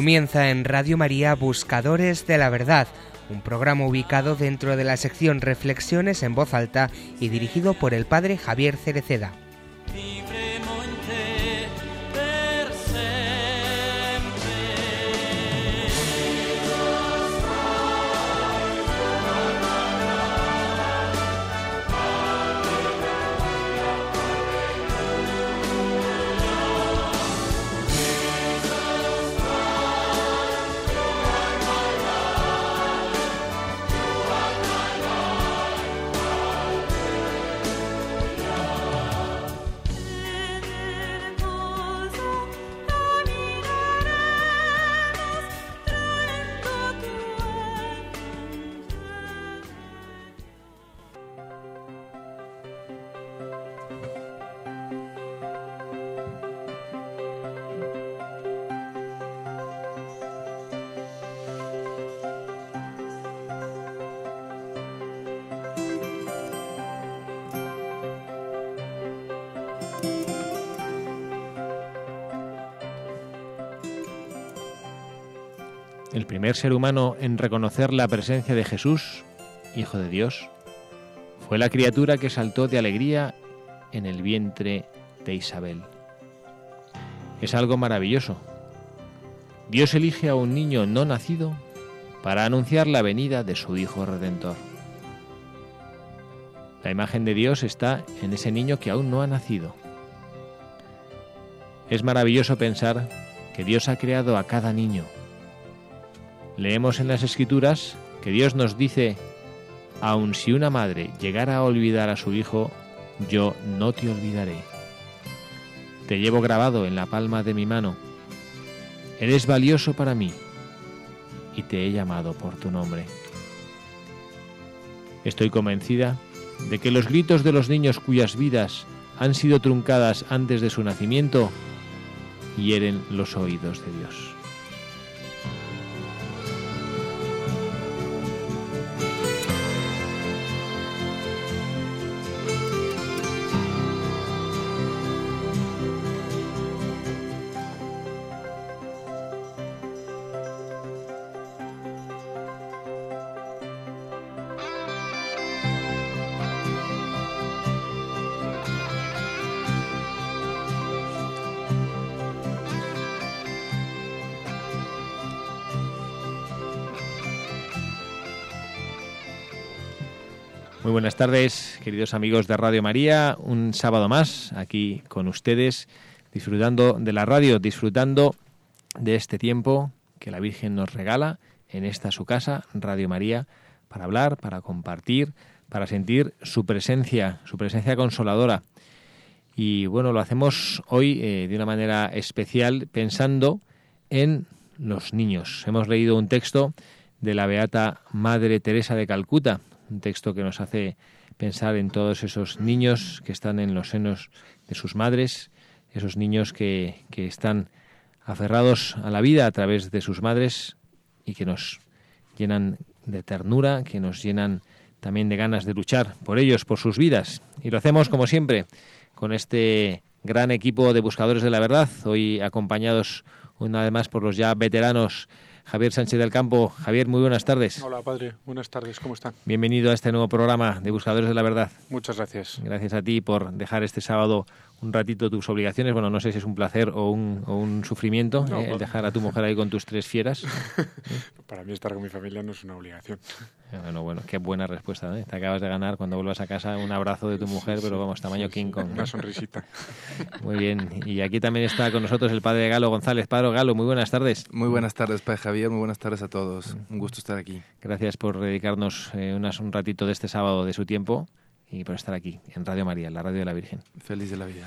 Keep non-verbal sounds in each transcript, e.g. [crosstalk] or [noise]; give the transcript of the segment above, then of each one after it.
Comienza en Radio María Buscadores de la Verdad, un programa ubicado dentro de la sección Reflexiones en voz alta y dirigido por el padre Javier Cereceda. El primer ser humano en reconocer la presencia de Jesús, Hijo de Dios, fue la criatura que saltó de alegría en el vientre de Isabel. Es algo maravilloso. Dios elige a un niño no nacido para anunciar la venida de su Hijo Redentor. La imagen de Dios está en ese niño que aún no ha nacido. Es maravilloso pensar que Dios ha creado a cada niño Leemos en las Escrituras que Dios nos dice, aun si una madre llegara a olvidar a su hijo, yo no te olvidaré. Te llevo grabado en la palma de mi mano. Eres valioso para mí y te he llamado por tu nombre. Estoy convencida de que los gritos de los niños cuyas vidas han sido truncadas antes de su nacimiento hieren los oídos de Dios. Muy buenas tardes, queridos amigos de Radio María. Un sábado más aquí con ustedes, disfrutando de la radio, disfrutando de este tiempo que la Virgen nos regala en esta su casa, Radio María, para hablar, para compartir, para sentir su presencia, su presencia consoladora. Y bueno, lo hacemos hoy eh, de una manera especial pensando en los niños. Hemos leído un texto de la Beata Madre Teresa de Calcuta, un texto que nos hace pensar en todos esos niños que están en los senos de sus madres, esos niños que, que están aferrados a la vida a través de sus madres y que nos llenan de ternura, que nos llenan también de ganas de luchar por ellos, por sus vidas. Y lo hacemos como siempre con este gran equipo de buscadores de la verdad, hoy acompañados una vez más por los ya veteranos Javier Sánchez del Campo. Javier, muy buenas tardes. Hola, padre. Buenas tardes. ¿Cómo están? Bienvenido a este nuevo programa de Buscadores de la Verdad. Muchas gracias. Gracias a ti por dejar este sábado un ratito tus obligaciones. Bueno, no sé si es un placer o un, o un sufrimiento No, eh, el bueno. dejar a tu mujer ahí con tus tres fieras. [laughs] Para mí estar con mi familia no es una obligación. Bueno, bueno, qué buena respuesta. ¿eh? Te acabas de ganar cuando vuelvas a casa un abrazo de tu mujer, pero vamos, tamaño King Kong. Una sonrisita. [laughs] Muy bien. Y aquí también está con nosotros el padre Galo González. Padre Galo, muy buenas tardes. Muy buenas tardes, Padre Javier. Muy buenas tardes a todos. Un gusto estar aquí. Gracias por dedicarnos eh, unas, un ratito de este sábado de su tiempo y por estar aquí en Radio María, en la radio de la Virgen. Feliz de la vida.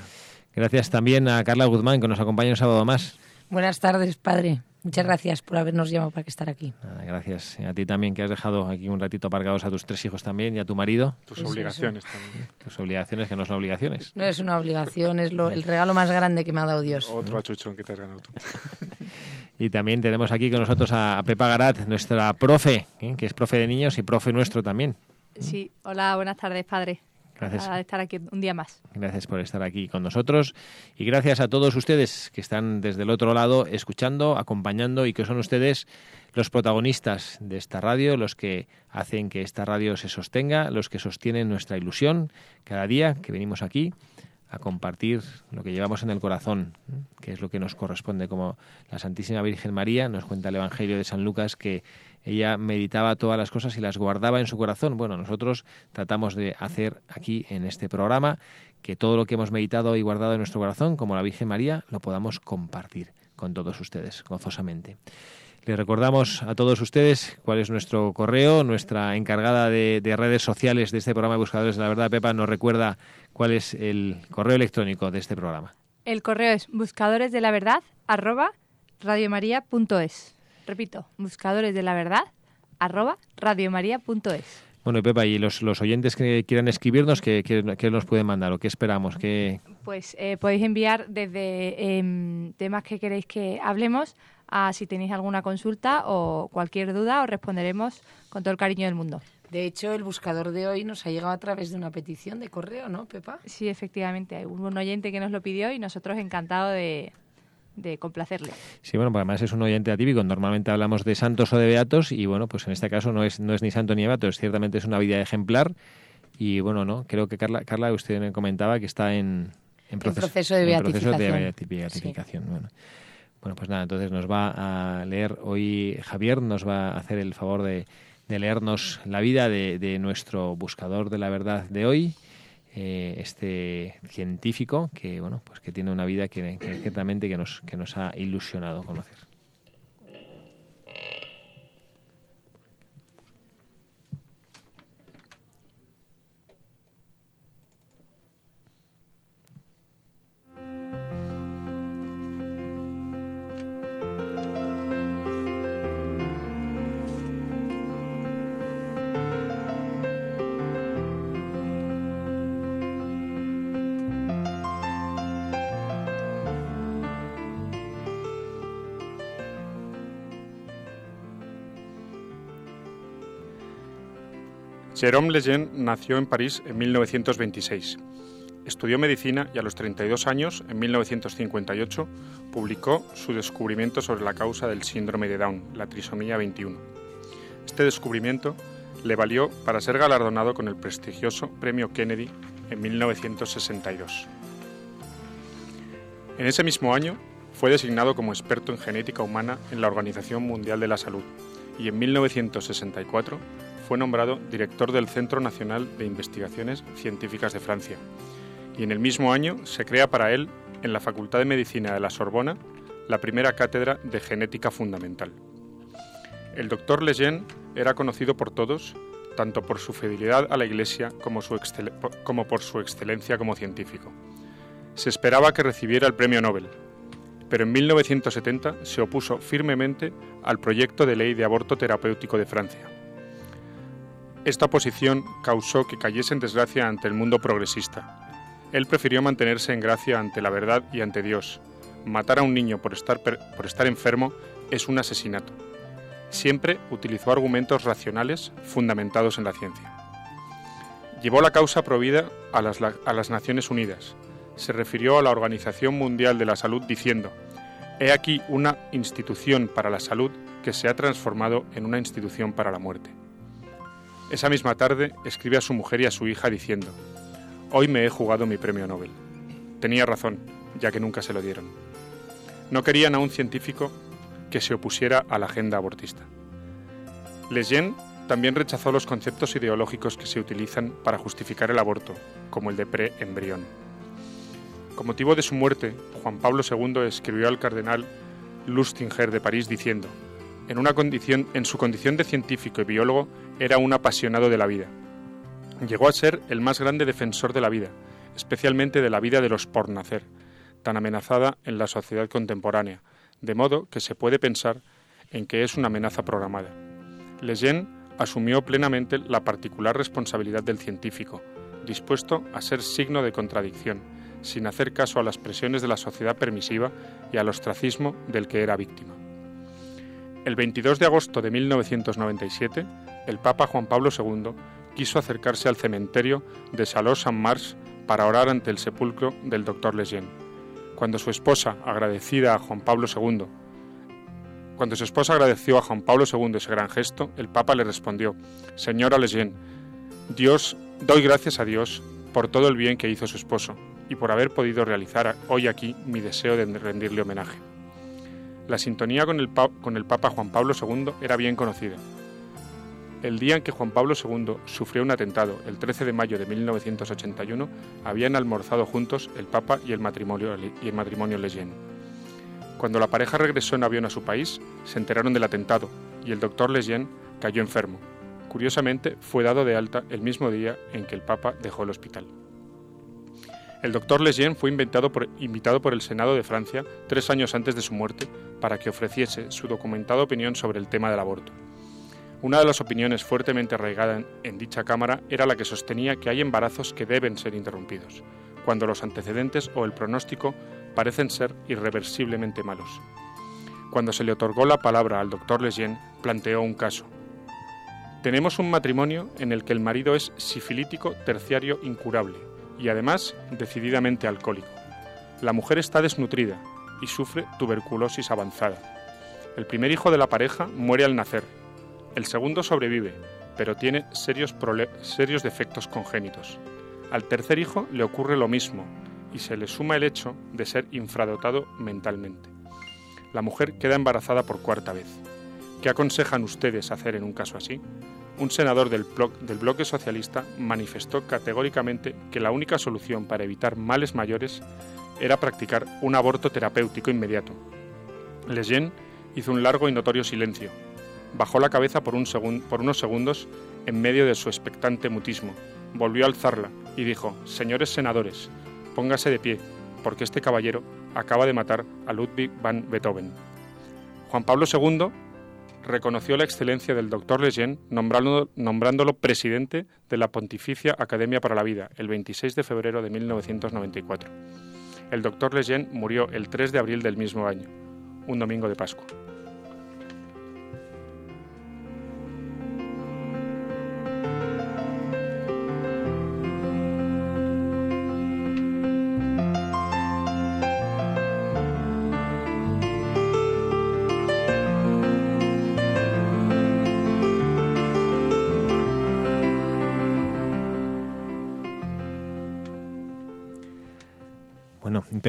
Gracias también a Carla Guzmán, que nos acompaña un sábado más. Buenas tardes, padre. Muchas gracias por habernos llamado para que estar aquí. Nada, gracias a ti también, que has dejado aquí un ratito aparcados a tus tres hijos también y a tu marido. Tus Eso, obligaciones también. Tus obligaciones, que no son obligaciones. No es una obligación, es lo, el regalo más grande que me ha dado Dios. Otro achuchón que te has ganado tú. [laughs] Y también tenemos aquí con nosotros a, a Pepa Garat, nuestra profe, ¿eh? que es profe de niños y profe nuestro también. Sí, hola, buenas tardes, padre. Gracias. a estar aquí un día más. Gracias por estar aquí con nosotros y gracias a todos ustedes que están desde el otro lado escuchando, acompañando y que son ustedes los protagonistas de esta radio, los que hacen que esta radio se sostenga, los que sostienen nuestra ilusión cada día que venimos aquí a compartir lo que llevamos en el corazón, que es lo que nos corresponde, como la Santísima Virgen María nos cuenta el Evangelio de San Lucas que ella meditaba todas las cosas y las guardaba en su corazón. Bueno, nosotros tratamos de hacer aquí en este programa que todo lo que hemos meditado y guardado en nuestro corazón, como la Virgen María, lo podamos compartir con todos ustedes gozosamente. Les recordamos a todos ustedes cuál es nuestro correo. Nuestra encargada de, de, redes sociales de este programa de Buscadores de la Verdad, Pepa, nos recuerda cuál es el correo electrónico de este programa. El correo es buscadores Repito, buscadores de la verdad arroba radiomaria.es. Bueno, y Pepa, y los, los oyentes que quieran escribirnos, ¿qué, qué, qué nos pueden mandar o qué esperamos? ¿Qué... Pues eh, podéis enviar desde eh, temas que queréis que hablemos a si tenéis alguna consulta o cualquier duda, os responderemos con todo el cariño del mundo. De hecho, el buscador de hoy nos ha llegado a través de una petición de correo, ¿no, Pepa? Sí, efectivamente. Hay un oyente que nos lo pidió y nosotros encantados de, de complacerle. Sí, bueno, pues además es un oyente atípico. Normalmente hablamos de santos o de beatos y bueno, pues en este caso no es, no es ni santo ni beato, es, ciertamente es una vida ejemplar. Y bueno, no, creo que Carla, Carla usted me comentaba que está en, en, proceso, en proceso, de beatificación. En proceso de beatificación. Sí. Bueno. bueno, pues nada, entonces nos va a leer hoy Javier, nos va a hacer el favor de, de leernos la vida de, de, nuestro buscador de la verdad de hoy, eh, este científico que bueno, pues que tiene una vida que, que ciertamente que nos, que nos ha ilusionado conocer. Jérôme Lejeune nació en París en 1926. Estudió medicina y a los 32 años, en 1958, publicó su descubrimiento sobre la causa del síndrome de Down, la trisomía 21. Este descubrimiento le valió para ser galardonado con el prestigioso Premio Kennedy en 1962. En ese mismo año fue designado como experto en genética humana en la Organización Mundial de la Salud y en 1964 fue nombrado director del Centro Nacional de Investigaciones Científicas de Francia. Y en el mismo año se crea para él, en la Facultad de Medicina de la Sorbona, la primera cátedra de genética fundamental. El doctor Lejeune era conocido por todos, tanto por su fidelidad a la Iglesia como, como por su excelencia como científico. Se esperaba que recibiera el premio Nobel, pero en 1970 se opuso firmemente al proyecto de ley de aborto terapéutico de Francia. Esta oposición causó que cayese en desgracia ante el mundo progresista. Él prefirió mantenerse en gracia ante la verdad y ante Dios. Matar a un niño por estar, por estar enfermo es un asesinato. Siempre utilizó argumentos racionales fundamentados en la ciencia. Llevó la causa provida a las, a las Naciones Unidas. Se refirió a la Organización Mundial de la Salud diciendo, He aquí una institución para la salud que se ha transformado en una institución para la muerte. Esa misma tarde escribe a su mujer y a su hija diciendo, Hoy me he jugado mi premio Nobel. Tenía razón, ya que nunca se lo dieron. No querían a un científico que se opusiera a la agenda abortista. Lejeune también rechazó los conceptos ideológicos que se utilizan para justificar el aborto, como el de preembrión. Con motivo de su muerte, Juan Pablo II escribió al cardenal Lustinger de París diciendo, en, una condición, en su condición de científico y biólogo, era un apasionado de la vida. Llegó a ser el más grande defensor de la vida, especialmente de la vida de los por nacer, tan amenazada en la sociedad contemporánea, de modo que se puede pensar en que es una amenaza programada. Lejeune asumió plenamente la particular responsabilidad del científico, dispuesto a ser signo de contradicción, sin hacer caso a las presiones de la sociedad permisiva y al ostracismo del que era víctima. El 22 de agosto de 1997, el Papa Juan Pablo II quiso acercarse al cementerio de Saló-Saint-Mars para orar ante el sepulcro del doctor Lejeune. Cuando su esposa, agradecida a Juan Pablo II, cuando su esposa agradeció a Juan Pablo II ese gran gesto, el Papa le respondió: Señora Lejeune, Dios, doy gracias a Dios por todo el bien que hizo su esposo y por haber podido realizar hoy aquí mi deseo de rendirle homenaje. La sintonía con el, con el Papa Juan Pablo II era bien conocida. El día en que Juan Pablo II sufrió un atentado, el 13 de mayo de 1981, habían almorzado juntos el Papa y el matrimonio, y el matrimonio Lejeune. Cuando la pareja regresó en avión a su país, se enteraron del atentado y el doctor Lejeune cayó enfermo. Curiosamente, fue dado de alta el mismo día en que el Papa dejó el hospital. El doctor Lejeune fue por, invitado por el Senado de Francia tres años antes de su muerte para que ofreciese su documentada opinión sobre el tema del aborto. Una de las opiniones fuertemente arraigadas en, en dicha Cámara era la que sostenía que hay embarazos que deben ser interrumpidos, cuando los antecedentes o el pronóstico parecen ser irreversiblemente malos. Cuando se le otorgó la palabra al doctor Lejeune, planteó un caso. Tenemos un matrimonio en el que el marido es sifilítico terciario incurable y además decididamente alcohólico. La mujer está desnutrida y sufre tuberculosis avanzada. El primer hijo de la pareja muere al nacer. El segundo sobrevive, pero tiene serios, serios defectos congénitos. Al tercer hijo le ocurre lo mismo y se le suma el hecho de ser infradotado mentalmente. La mujer queda embarazada por cuarta vez. ¿Qué aconsejan ustedes hacer en un caso así? Un senador del, bloque socialista manifestó categóricamente que la única solución para evitar males mayores era practicar un aborto terapéutico inmediato. Lejeune hizo un largo y notorio silencio. Bajó la cabeza por, por unos segundos en medio de su expectante mutismo. Volvió a alzarla y dijo, Señores senadores, Póngase de pie, porque este caballero acaba de matar a Ludwig van Beethoven. Juan Pablo II reconoció la excelencia del doctor Lejeune nombrándolo, presidente de la Pontificia Academia para la Vida el 26 de febrero de 1994. El doctor Lejeune murió el 3 de abril del mismo año, un domingo de Pascua.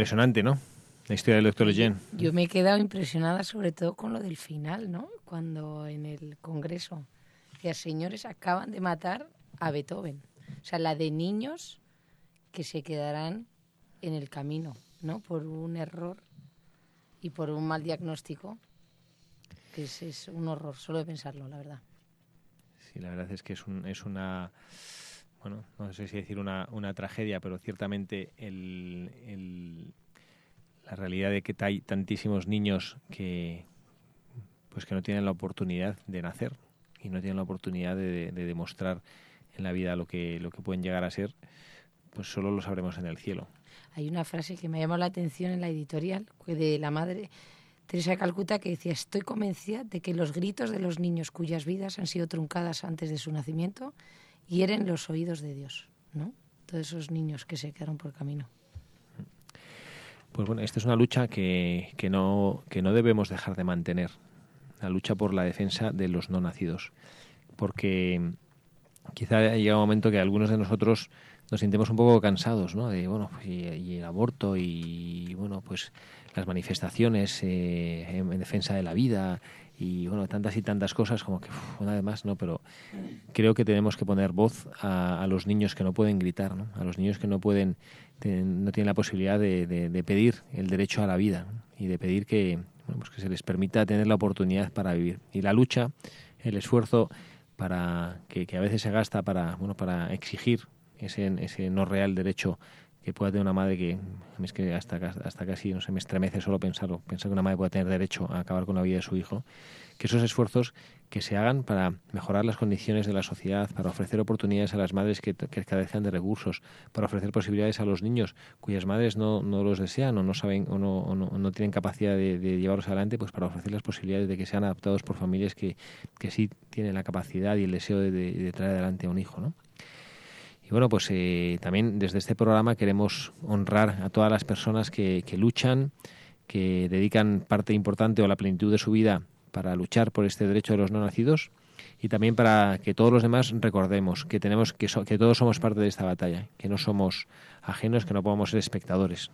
Impresionante, ¿no? La historia del doctor Lejeune. Yo me he quedado impresionada sobre todo con lo del final, ¿no? Cuando en el Congreso los señores acaban de matar a Beethoven. O sea, la de niños que se quedarán en el camino, ¿no? Por un error y por un mal diagnóstico, que es, es un horror, solo de pensarlo, la verdad. Sí, la verdad es que es, un, es una bueno, no sé si decir una, una tragedia, pero ciertamente la realidad de que hay tantísimos niños que pues que no tienen la oportunidad de nacer y no tienen la oportunidad de, demostrar en la vida lo que lo que pueden llegar a ser, pues solo lo sabremos en el cielo. Hay una frase que me llamó la atención en la editorial de la madre Teresa de Calcuta que decía, estoy convencida de que los gritos de los niños cuyas vidas han sido truncadas antes de su nacimiento hieren los oídos de Dios, ¿no? Todos esos niños que se quedaron por camino. Pues bueno, esta es una lucha que, que, no, que no debemos dejar de mantener, la lucha por la defensa de los no nacidos, porque quizá llega un momento que algunos de nosotros nos sintemos un poco cansados, ¿no? De, bueno, pues, y, el aborto y, bueno, pues las manifestaciones eh, en defensa de la vida y bueno, tantas y tantas cosas como que una vez más, ¿no? Pero creo que tenemos que poner voz a, los niños que no pueden gritar, ¿no? A los niños que no pueden, no tienen la posibilidad de, pedir el derecho a la vida y de pedir que, bueno, pues que se les permita tener la oportunidad para vivir. Y la lucha, el esfuerzo para que, a veces se gasta para, bueno, para exigir ese, ese no real derecho que pueda tener una madre que hasta, hasta casi no se me estremece solo pensarlo, pensar que una madre pueda tener derecho a acabar con la vida de su hijo, que esos esfuerzos que se hagan para mejorar las condiciones de la sociedad, para ofrecer oportunidades a las madres que, que de recursos, para ofrecer posibilidades a los niños cuyas madres no, no los desean o no saben o no, no, tienen capacidad de, llevarlos adelante, pues para ofrecer las posibilidades de que sean adaptados por familias que, que sí tienen la capacidad y el deseo de, de traer adelante a un hijo, ¿no? Y bueno, pues eh, también desde este programa queremos honrar a todas las personas que, que luchan, que dedican parte importante o la plenitud de su vida para luchar por este derecho de los no nacidos y también para que todos los demás recordemos que tenemos que, que todos somos parte de esta batalla, que no somos ajenos, que no podemos ser espectadores.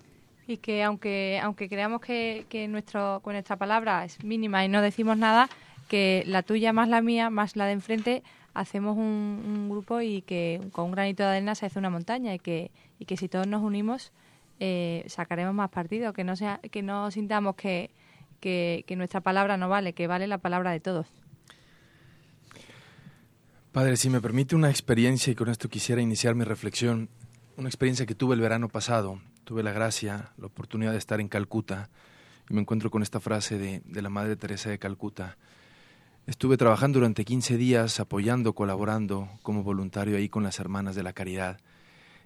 Y que aunque aunque creamos que, que nuestro, con nuestra palabra es mínima y no decimos nada, que la tuya más la mía más la de enfrente hacemos un, grupo y que con un granito de arena se hace una montaña y que, y que si todos nos unimos eh, sacaremos más partido, que no, sea, que no sintamos que, que, nuestra palabra no vale, que vale la palabra de todos. Padre, si me permite una experiencia y con esto quisiera iniciar mi reflexión, una experiencia que tuve el verano pasado, tuve la gracia, la oportunidad de estar en Calcuta y me encuentro con esta frase de, de la Madre Teresa de Calcuta Estuve trabajando durante 15 días apoyando, colaborando como voluntario ahí con las hermanas de la caridad.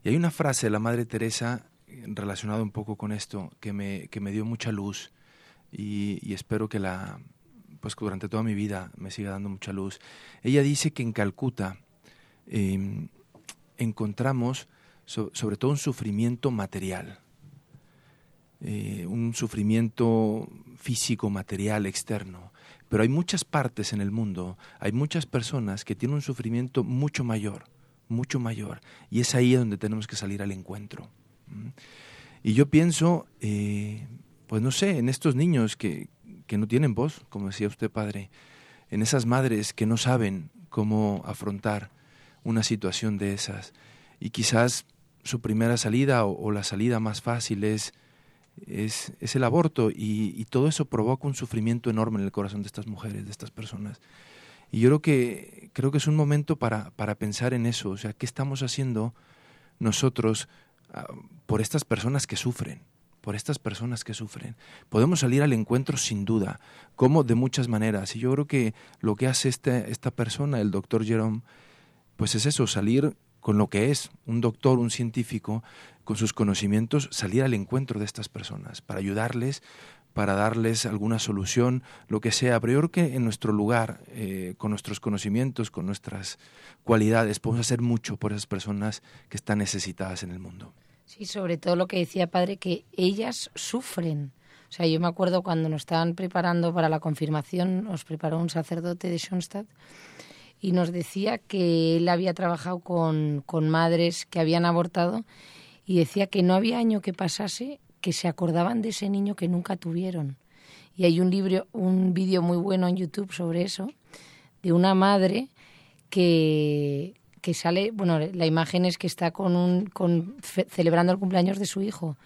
Y hay una frase de la Madre Teresa relacionada un poco con esto que me, que me dio mucha luz y, espero que la pues durante toda mi vida me siga dando mucha luz. Ella dice que en Calcuta em, encontramos sobre todo un sufrimiento material, eh, un sufrimiento físico, material, externo. Pero hay muchas partes en el mundo, hay muchas personas que tienen un sufrimiento mucho mayor, mucho mayor. Y es ahí donde tenemos que salir al encuentro. Y yo pienso, eh, pues no sé, en estos niños que, que no tienen voz, como decía usted, padre, en esas madres que no saben cómo afrontar una situación de esas. Y quizás su primera salida o la salida más fácil es es, es el aborto y, todo eso provoca un sufrimiento enorme en el corazón de estas mujeres, de estas personas. Y yo creo que, creo que es un momento para, para pensar en eso, o sea, ¿qué estamos haciendo nosotros ah, por estas personas que sufren? por estas personas que sufren. Podemos salir al encuentro sin duda, como de muchas maneras. Y yo creo que lo que hace este, esta persona, el doctor Jerome, pues es eso, salir con lo que es un doctor, un científico, con sus conocimientos, salir al encuentro de estas personas, para ayudarles, para darles alguna solución, lo que sea. Pero yo creo que en nuestro lugar, eh, con nuestros conocimientos, con nuestras cualidades, podemos hacer mucho por esas personas que están necesitadas en el mundo. Sí, sobre todo lo que decía padre, que ellas sufren. O sea, yo me acuerdo cuando nos estaban preparando para la confirmación, nos preparó un sacerdote de Schoenstatt y nos decía que él había trabajado con, con madres que habían abortado y decía que no había año que pasase que se acordaban de ese niño que nunca tuvieron. Y hay un libro, un vídeo muy bueno en YouTube sobre eso, de una madre que, que sale, bueno, la imagen es que está con un, con, celebrando el cumpleaños de su hijo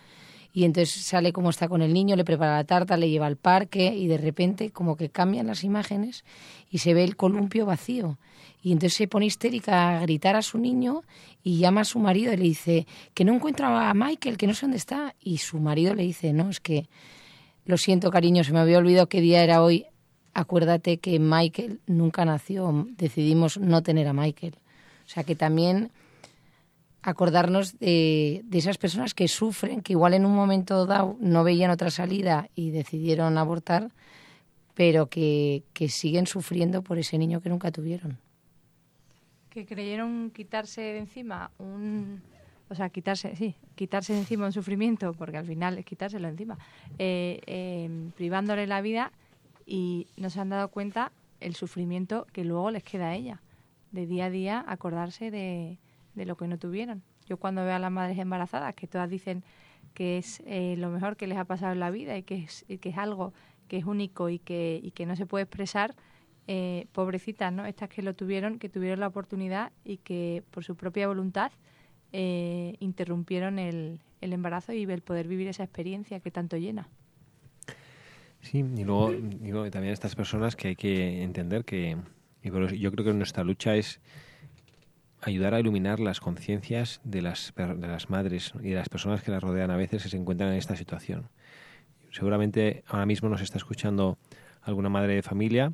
y entonces sale como está con el niño, le prepara la tarta, le lleva al parque y de repente como que cambian las imágenes y se ve el columpio vacío. Y entonces se pone histérica a gritar a su niño y llama a su marido y le dice que no encuentra a Michael, que no sé dónde está. Y su marido le dice, no, es que lo siento cariño, se me había olvidado qué día era hoy. Acuérdate que Michael nunca nació, decidimos no tener a Michael. O sea que también acordarnos de, esas personas que sufren, que igual en un momento dado no veían otra salida y decidieron abortar, pero que, siguen sufriendo por ese niño que nunca tuvieron. Que creyeron quitarse de encima un... O sea, quitarse, sí, quitarse de encima un sufrimiento, porque al final es quitárselo encima, eh, em, privándole la vida y no se han dado cuenta el sufrimiento que luego les queda a ella, de día a día acordarse de, de lo que no tuvieron. Yo cuando veo a las madres embarazadas, que todas dicen que es eh, lo mejor que les ha pasado en la vida y que es, que es algo que es único y que, y que no se puede expresar, eh, pobrecitas, ¿no? Estas que lo tuvieron, que tuvieron la oportunidad y que por su propia voluntad eh, interrumpieron el, el embarazo y el poder vivir esa experiencia que tanto llena. Sí, y luego, digo, también estas personas que hay que entender que yo creo que nuestra lucha es ayudar a iluminar las conciencias de las, de las madres y de las personas que las rodean a veces que se encuentran en esta situación. Seguramente ahora mismo nos está escuchando alguna madre de familia,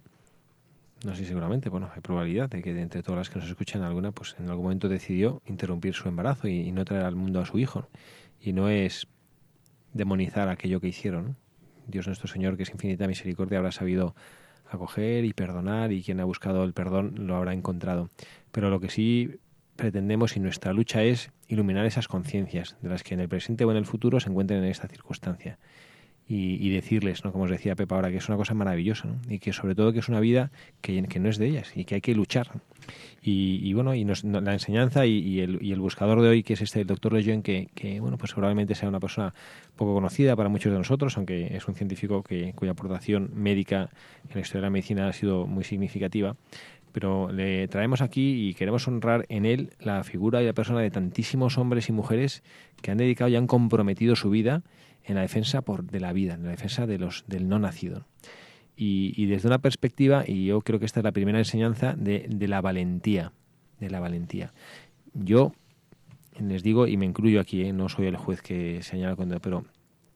no sé seguramente, bueno, hay probabilidad de que de entre todas las que nos escuchan alguna, pues en algún momento decidió interrumpir su embarazo y, no traer al mundo a su hijo. Y no es demonizar aquello que hicieron. Dios nuestro Señor, que es infinita misericordia, habrá sabido acoger y perdonar y quien ha buscado el perdón lo habrá encontrado. Pero lo que sí pretendemos y nuestra lucha es iluminar esas conciencias de las que en el presente o en el futuro se encuentren en esta circunstancia y, decirles, ¿no? como os decía Pepa ahora, que es una cosa maravillosa y que sobre todo que es una vida que, que, no es de ellas y que hay que luchar. Y, bueno, y la enseñanza y, el, y, el, buscador de hoy, que es este el doctor Lejeune, que, que bueno, pues probablemente sea una persona poco conocida para muchos de nosotros, aunque es un científico que, cuya aportación médica en la historia de la medicina ha sido muy significativa pero le traemos aquí y queremos honrar en él la figura y la persona de tantísimos hombres y mujeres que han dedicado y han comprometido su vida en la defensa por, de la vida, en la defensa de los, del no nacido. Y, desde una perspectiva, y yo creo que esta es la primera enseñanza, de, de la valentía, de la valentía. Yo les digo, y me incluyo aquí, ¿eh? no soy el juez que señala cuando, pero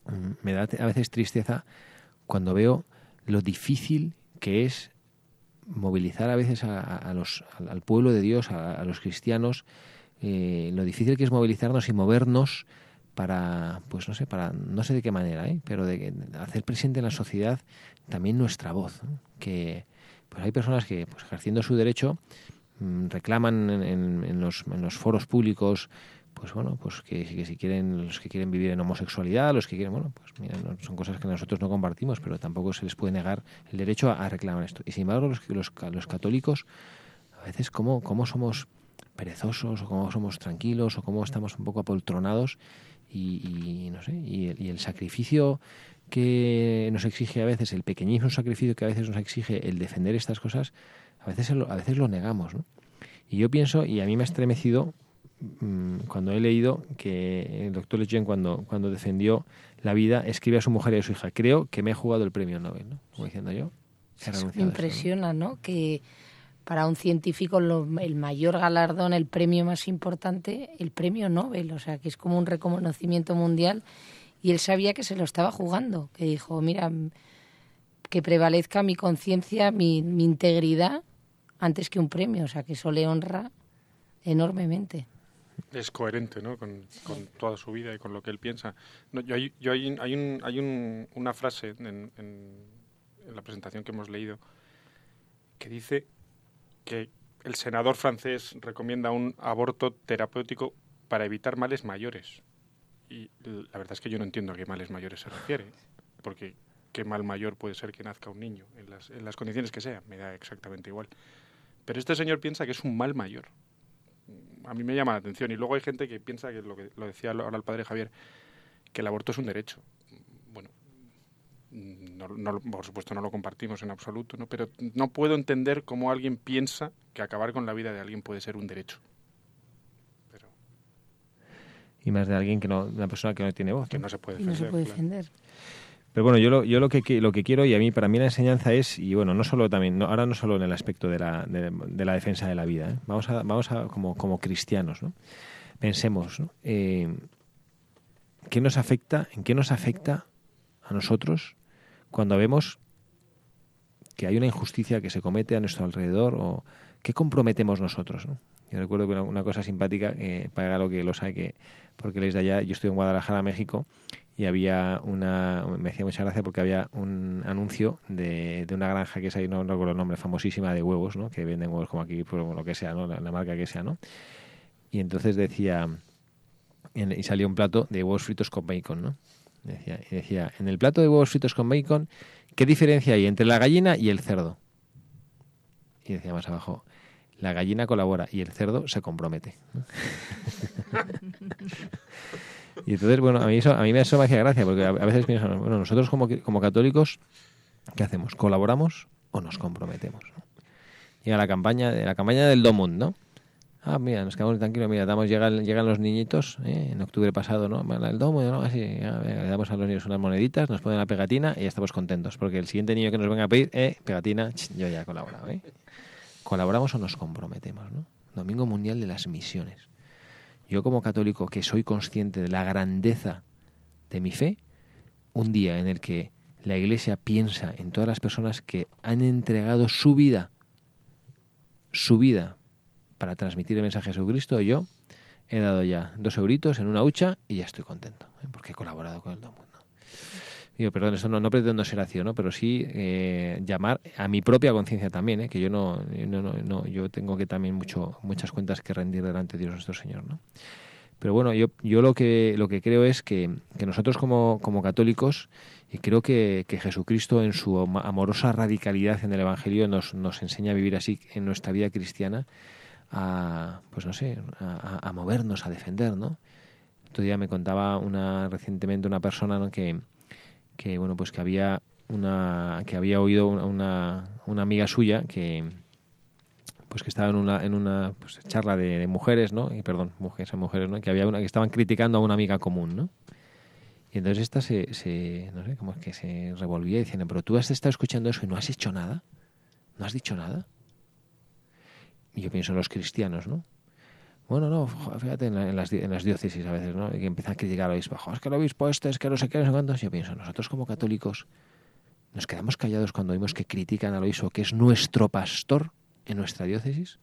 mm, me da a veces tristeza cuando veo lo difícil que es movilizar a veces a, los, al pueblo de Dios, a, los cristianos, eh, lo difícil que es movilizarnos y movernos para, pues no sé, para, no sé de qué manera, ¿eh? pero de, hacer presente en la sociedad también nuestra voz, que pues hay personas que, pues ejerciendo su derecho, mm, reclaman en, los, en los foros públicos pues bueno, pues que, si quieren, los que quieren vivir en homosexualidad, los que quieren, bueno, pues mira, son cosas que nosotros no compartimos, pero tampoco se les puede negar el derecho a, reclamar esto. Y sin embargo, los, los, los católicos, a veces, ¿cómo, ¿cómo somos perezosos, o cómo somos tranquilos, o cómo estamos un poco apoltronados y, no sé, y el, sacrificio que nos exige a veces, el pequeñísimo sacrificio que a veces nos exige el defender estas cosas, a veces, a veces lo negamos. ¿no? Y yo pienso, y a mí me ha estremecido mm, cuando he leído que el doctor Lejeune, cuando, cuando defendió la vida, escribe a su mujer y a su hija, creo que me he jugado el premio Nobel, ¿no? Como diciendo yo. me impresiona, ¿no? Que para un científico el mayor galardón, el premio más importante, el premio Nobel, o sea, que es como un reconocimiento mundial y él sabía que se lo estaba jugando, que dijo, mira, que prevalezca mi conciencia, mi, integridad antes que un premio, o sea, que eso le honra enormemente. Es coherente, ¿no? Con, toda su vida y con lo que él piensa. yo hay, yo hay, hay, un, hay un, una frase en, en la presentación que hemos leído que dice que el senador francés recomienda un aborto terapéutico para evitar males mayores. Y la verdad es que yo no entiendo a qué males mayores se refiere, porque qué mal mayor puede ser que nazca un niño, en las, en las condiciones que sea, me da exactamente igual. Pero este señor piensa que es un mal mayor. A mí me llama la atención. Y luego hay gente que piensa que lo que lo decía ahora el padre Javier, que el aborto es un derecho no, por supuesto no lo compartimos en absoluto, ¿no? pero no puedo entender cómo alguien piensa que acabar con la vida de alguien puede ser un derecho. Y más de alguien que no, una persona que no tiene voz. Que no, se puede defender. Pero bueno, yo lo, yo lo que lo que quiero y a mí para mí la enseñanza es y bueno no solo también ahora no solo en el aspecto de la, de, la defensa de la vida, ¿eh? vamos a vamos a como como cristianos, ¿no? pensemos, ¿no? Eh, ¿qué nos afecta? ¿En qué nos afecta a nosotros cuando vemos que hay una injusticia que se comete a nuestro alrededor o qué comprometemos nosotros. Yo recuerdo que una, cosa simpática, eh, para lo que lo sabe, que porque les de allá, yo estoy en Guadalajara, México, y había una, me hacía mucha gracia porque había un anuncio de, de una granja que es ahí, no recuerdo el nombre, famosísima de huevos, ¿no? que venden huevos como aquí, por lo que sea, ¿no? la, marca que sea, ¿no? Y entonces decía, y salió un plato de huevos fritos con bacon, ¿no? Decía, y decía, en el plato de huevos fritos con bacon, ¿qué diferencia hay entre la gallina y el cerdo? Y decía más abajo, la gallina colabora y el cerdo se compromete. [laughs] y entonces, bueno, a mí eso, a mí eso me hacía gracia, porque a, veces pienso, bueno, nosotros como, como católicos, ¿qué hacemos? ¿Colaboramos o nos comprometemos? Y a la campaña, la campaña del Domund, ¿no? Ah, mira, nos quedamos tranquilos, mira, damos, llegan, llegan los niñitos, ¿eh? en octubre pasado, ¿no? El domo, ¿no? Así, le damos a los niños unas moneditas, nos ponen la pegatina y ya estamos contentos, porque el siguiente niño que nos venga a pedir, eh, pegatina, yo ya he colaborado, ¿eh? ¿Colaboramos o nos comprometemos, no? Domingo Mundial de las Misiones. Yo como católico que soy consciente de la grandeza de mi fe, un día en el que la Iglesia piensa en todas las personas que han entregado su vida, su vida, para transmitir el mensaje de Jesucristo, yo he dado ya dos euritos en una hucha y ya estoy contento, ¿eh? porque he colaborado con el mundo. Digo, perdón, esto no, no pretendo ser así, ¿no? Pero sí eh, llamar a mi propia conciencia también, ¿eh? que yo no, no, no, yo tengo que también mucho, muchas cuentas que rendir delante de Dios nuestro Señor, ¿no? Pero bueno, yo, yo lo que lo que creo es que, que nosotros como, como católicos, y creo que, que, Jesucristo en su amorosa radicalidad en el Evangelio nos, nos enseña a vivir así en nuestra vida cristiana, a, pues no sé, a, movernos, a defender, ¿no? Otro día me contaba una recientemente una persona ¿no? que, que bueno pues que había una que había oído una, una amiga suya que pues que estaba en una en una pues, charla de, mujeres no y perdón mujeres mujeres no que había una que estaban criticando a una amiga común no y entonces esta se, se no sé como que se revolvía diciendo pero tú has estado escuchando eso y no has hecho nada no has dicho nada y yo pienso en los cristianos no bueno, no, fíjate en, las, en diócesis a veces, ¿no? Y que empiezan a criticar al obispo. Es que el obispo este, es que no sé qué, no sé cuántos. Yo pienso, nosotros como católicos nos quedamos callados cuando vemos que critican al obispo, que es nuestro pastor en nuestra diócesis.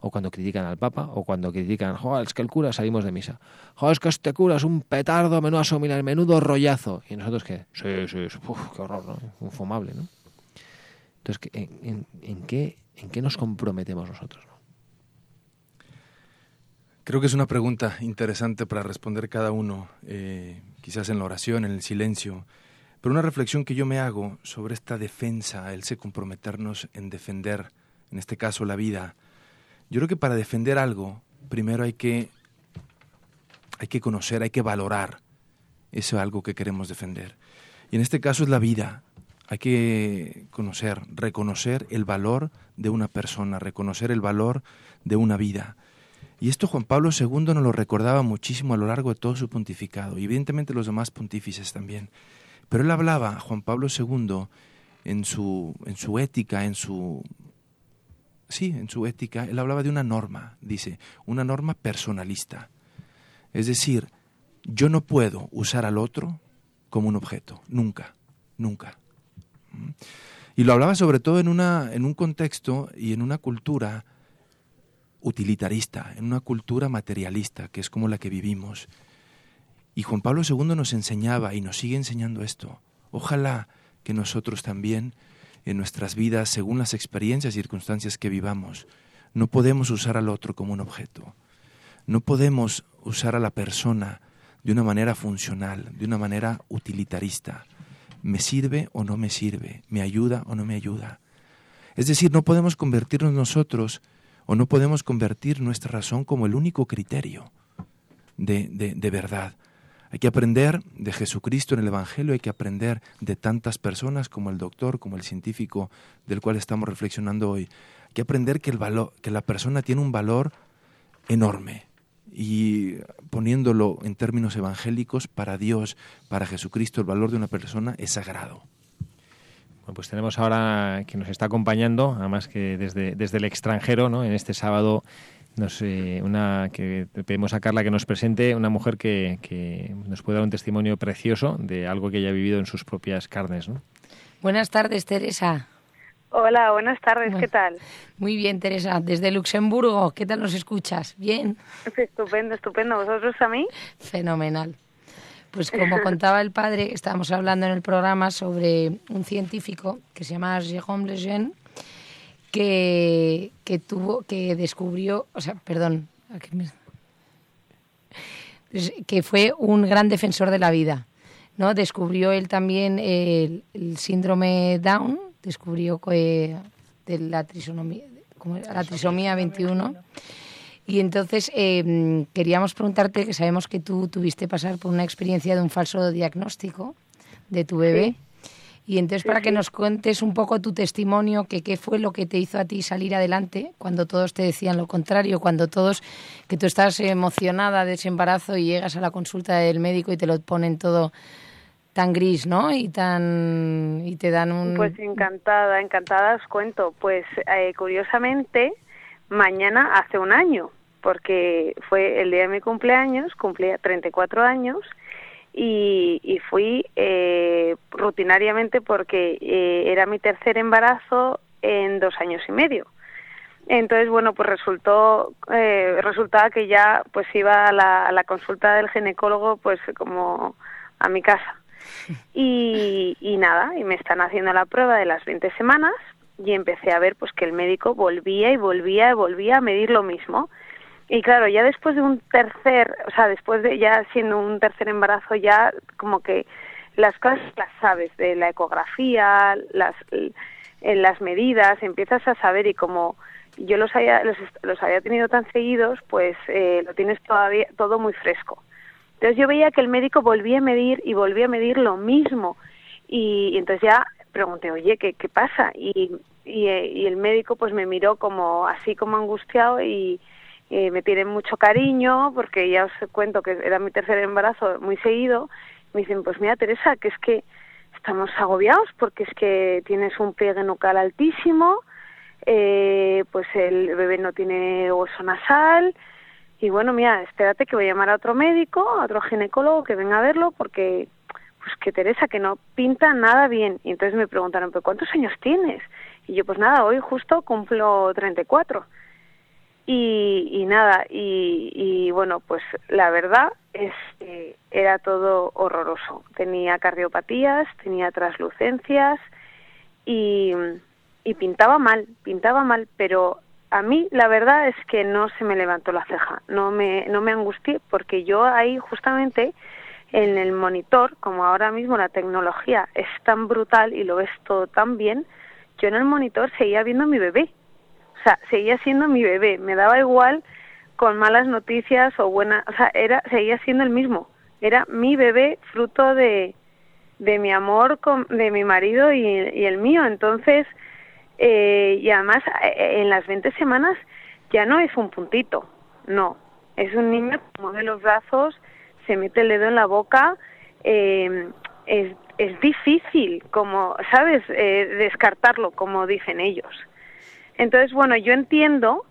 O cuando critican al Papa, o cuando critican, joder, es que el cura salimos de misa. Joder, es que este cura es un petardo, menudo asomina, menudo rollazo. ¿Y nosotros qué? Sí, sí, uf, qué horror, ¿no? Infumable, ¿no? Entonces, ¿en, qué, ¿en qué nos comprometemos nosotros? ¿no? Creo que es una pregunta interesante para responder cada uno, eh, quizás en la oración, en el silencio, pero una reflexión que yo me hago sobre esta defensa, el se comprometernos en defender, en este caso la vida. Yo creo que para defender algo, primero hay que, hay que conocer, hay que valorar eso algo que queremos defender. Y en este caso es la vida. Hay que conocer, reconocer el valor de una persona, reconocer el valor de una vida. Y esto Juan Pablo II nos lo recordaba muchísimo a lo largo de todo su pontificado, y evidentemente los demás pontífices también. Pero él hablaba, Juan Pablo II, en su, en su ética, en su... Sí, en su ética, él hablaba de una norma, dice, una norma personalista. Es decir, yo no puedo usar al otro como un objeto, nunca, nunca. Y lo hablaba sobre todo en, una, en un contexto y en una cultura utilitarista, en una cultura materialista, que es como la que vivimos. Y Juan Pablo II nos enseñaba y nos sigue enseñando esto. Ojalá que nosotros también, en nuestras vidas, según las experiencias y circunstancias que vivamos, no podemos usar al otro como un objeto. No podemos usar a la persona de una manera funcional, de una manera utilitarista. ¿Me sirve o no me sirve? ¿Me ayuda o no me ayuda? Es decir, no podemos convertirnos nosotros o no podemos convertir nuestra razón como el único criterio de, de, verdad. Hay que aprender de Jesucristo en el Evangelio, hay que aprender de tantas personas como el doctor, como el científico del cual estamos reflexionando hoy. Hay que aprender que, el valor, que la persona tiene un valor enorme y poniéndolo en términos evangélicos, para Dios, para Jesucristo, el valor de una persona es sagrado. Bueno, pues tenemos ahora que nos está acompañando, además que desde, desde el extranjero, ¿no? En este sábado nos, eh, una que pedimos a Carla que nos presente una mujer que, que, nos puede dar un testimonio precioso de algo que ella ha vivido en sus propias carnes. ¿no? Buenas tardes, Teresa. Hola, buenas tardes, ¿qué tal? Muy bien, Teresa, desde Luxemburgo, ¿qué tal nos escuchas? ¿Bien? Estupendo, estupendo. ¿Vosotros a mí? Fenomenal. Pues [laughs] como contaba el padre, estábamos hablando en el programa sobre un científico que se llama Jérôme Lejeune, que, que tuvo, que descubrió, o sea, perdón, que fue un gran defensor de la vida. ¿no? Descubrió él también el, síndrome Down, descubrió que, de la, trisomía, la trisomía 21 y entonces em, queríamos preguntarte, que sabemos que tú tuviste pasar por una experiencia de un falso diagnóstico de tu bebé. Y entonces para que nos cuentes un poco tu testimonio, que qué fue lo que te hizo a ti salir adelante cuando todos te decían lo contrario, cuando todos, que tú estás emocionada de ese embarazo y llegas a la consulta del médico y te lo ponen todo tan gris, ¿no? Y tan y te dan un Pues encantada, encantada os cuento. Pues eh, curiosamente mañana hace un año, porque fue el día de mi cumpleaños, cumplía 34 años, y, y fui eh, rutinariamente porque eh, era mi tercer embarazo en dos años y medio. Entonces, bueno, pues resultó, eh, resultaba que ya pues iba a la, a la consulta del ginecólogo pues como a mi casa. Y, y nada, y me están haciendo la prueba de las 20 semanas y empecé a ver pues que el médico volvía y volvía y volvía a medir lo mismo. Y claro, ya después de un tercer, o sea, después de ya siendo un tercer embarazo, ya como que las cosas las sabes, de la ecografía, las, en las medidas, empiezas a saber y como yo los había, los, los había tenido tan seguidos, pues eh, lo tienes todavía todo muy fresco. Entonces yo veía que el médico volvía a medir y volvía a medir lo mismo. Y, entonces ya pregunté, oye, ¿qué, qué pasa? Y, y, eh, y, el médico pues me miró como así como angustiado y eh, me tiene mucho cariño porque ya os cuento que era mi tercer embarazo muy seguido. Me dicen, pues mira Teresa, que es que estamos agobiados porque es que tienes un pliegue nucal altísimo, eh, pues el bebé no tiene hueso nasal, y bueno, mira, espérate que voy a llamar a otro médico, a otro ginecólogo que venga a verlo porque, pues que Teresa, que no pinta nada bien. Y entonces me preguntaron, ¿pero cuántos años tienes? Y yo, pues nada, hoy justo cumplo 34. Y, y nada, y, y bueno, pues la verdad es que era todo horroroso. Tenía cardiopatías, tenía traslucencias y, y pintaba mal, pintaba mal, pero a mí la verdad es que no se me levantó la ceja, no me, no me angustié porque yo ahí justamente en el monitor, como ahora mismo la tecnología es tan brutal y lo ves todo tan bien, yo en el monitor seguía viendo a mi bebé, o sea, seguía siendo mi bebé, me daba igual con malas noticias o buenas, o sea, era, seguía siendo el mismo, era mi bebé fruto de, de mi amor con, de mi marido y, y el mío, entonces eh, y además eh, en las 20 semanas ya no es un puntito, no, es un niño que mueve los brazos, se mete el dedo en la boca, eh, es, es difícil, como, ¿sabes?, eh, descartarlo, como dicen ellos. Entonces, bueno, yo entiendo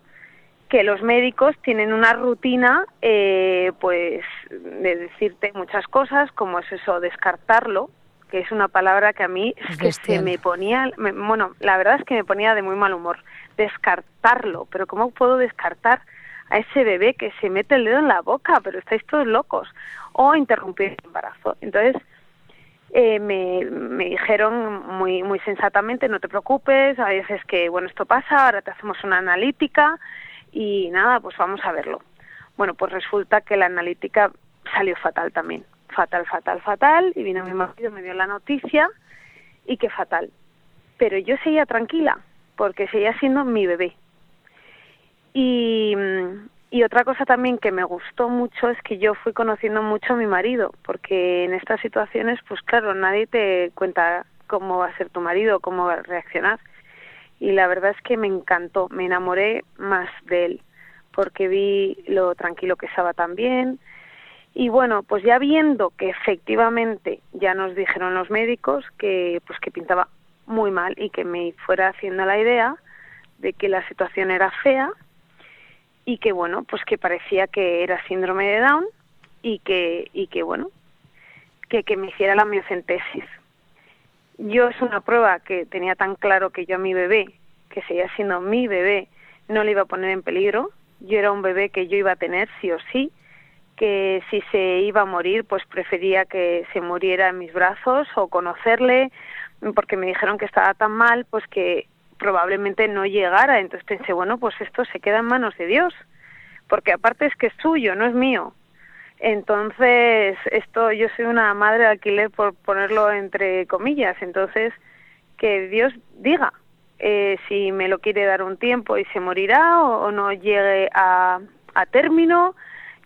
que los médicos tienen una rutina, eh, pues, de decirte muchas cosas, como es eso, descartarlo, que es una palabra que a mí es que se me ponía, me, bueno, la verdad es que me ponía de muy mal humor, descartarlo, pero ¿cómo puedo descartar a ese bebé que se mete el dedo en la boca? Pero estáis todos locos. O interrumpir el embarazo. Entonces, eh, me, me dijeron muy, muy sensatamente, no te preocupes, a veces que, bueno, esto pasa, ahora te hacemos una analítica y nada, pues vamos a verlo. Bueno, pues resulta que la analítica salió fatal también fatal, fatal, fatal, y vino mi marido, me dio la noticia, y que fatal. Pero yo seguía tranquila, porque seguía siendo mi bebé. Y, y otra cosa también que me gustó mucho es que yo fui conociendo mucho a mi marido, porque en estas situaciones, pues claro, nadie te cuenta cómo va a ser tu marido, cómo va a reaccionar. Y la verdad es que me encantó, me enamoré más de él, porque vi lo tranquilo que estaba también, y bueno, pues ya viendo que efectivamente ya nos dijeron los médicos que pues que pintaba muy mal y que me fuera haciendo la idea de que la situación era fea y que bueno, pues que parecía que era síndrome de Down y que y que bueno, que que me hiciera la miocentesis. Yo es una prueba que tenía tan claro que yo a mi bebé, que seguía siendo mi bebé, no le iba a poner en peligro. Yo era un bebé que yo iba a tener sí o sí que si se iba a morir, pues prefería que se muriera en mis brazos o conocerle, porque me dijeron que estaba tan mal, pues que probablemente no llegara. Entonces pensé, bueno, pues esto se queda en manos de Dios, porque aparte es que es suyo, no es mío. Entonces, esto, yo soy una madre de alquiler por ponerlo entre comillas, entonces, que Dios diga eh, si me lo quiere dar un tiempo y se morirá o, o no llegue a, a término.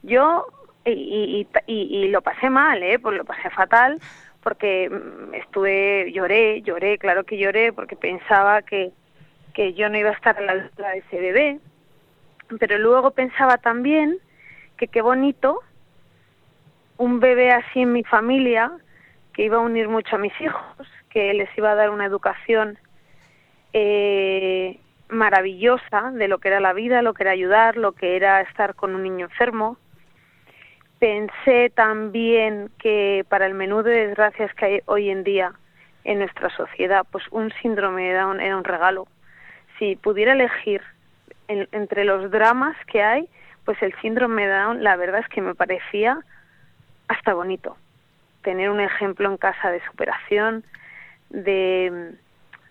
Yo y, y, y, lo pasé mal, ¿eh? Pues lo pasé fatal porque mm, estuve, lloré, lloré, claro que lloré porque pensaba que, que yo no iba a estar a la de ese bebé, pero luego pensaba también que qué bonito un bebé así en mi familia, que iba a unir mucho a mis hijos, que les iba a dar una educación eh, maravillosa de lo que era la vida, lo que era ayudar, lo que era estar con un niño enfermo. Pensé también que para el menú de desgracias que hay hoy en día en nuestra sociedad, pues un síndrome de Down era un regalo. Si pudiera elegir entre los dramas que hay, pues el síndrome de Down, la verdad es que me parecía hasta bonito. Tener un ejemplo en casa de superación, de,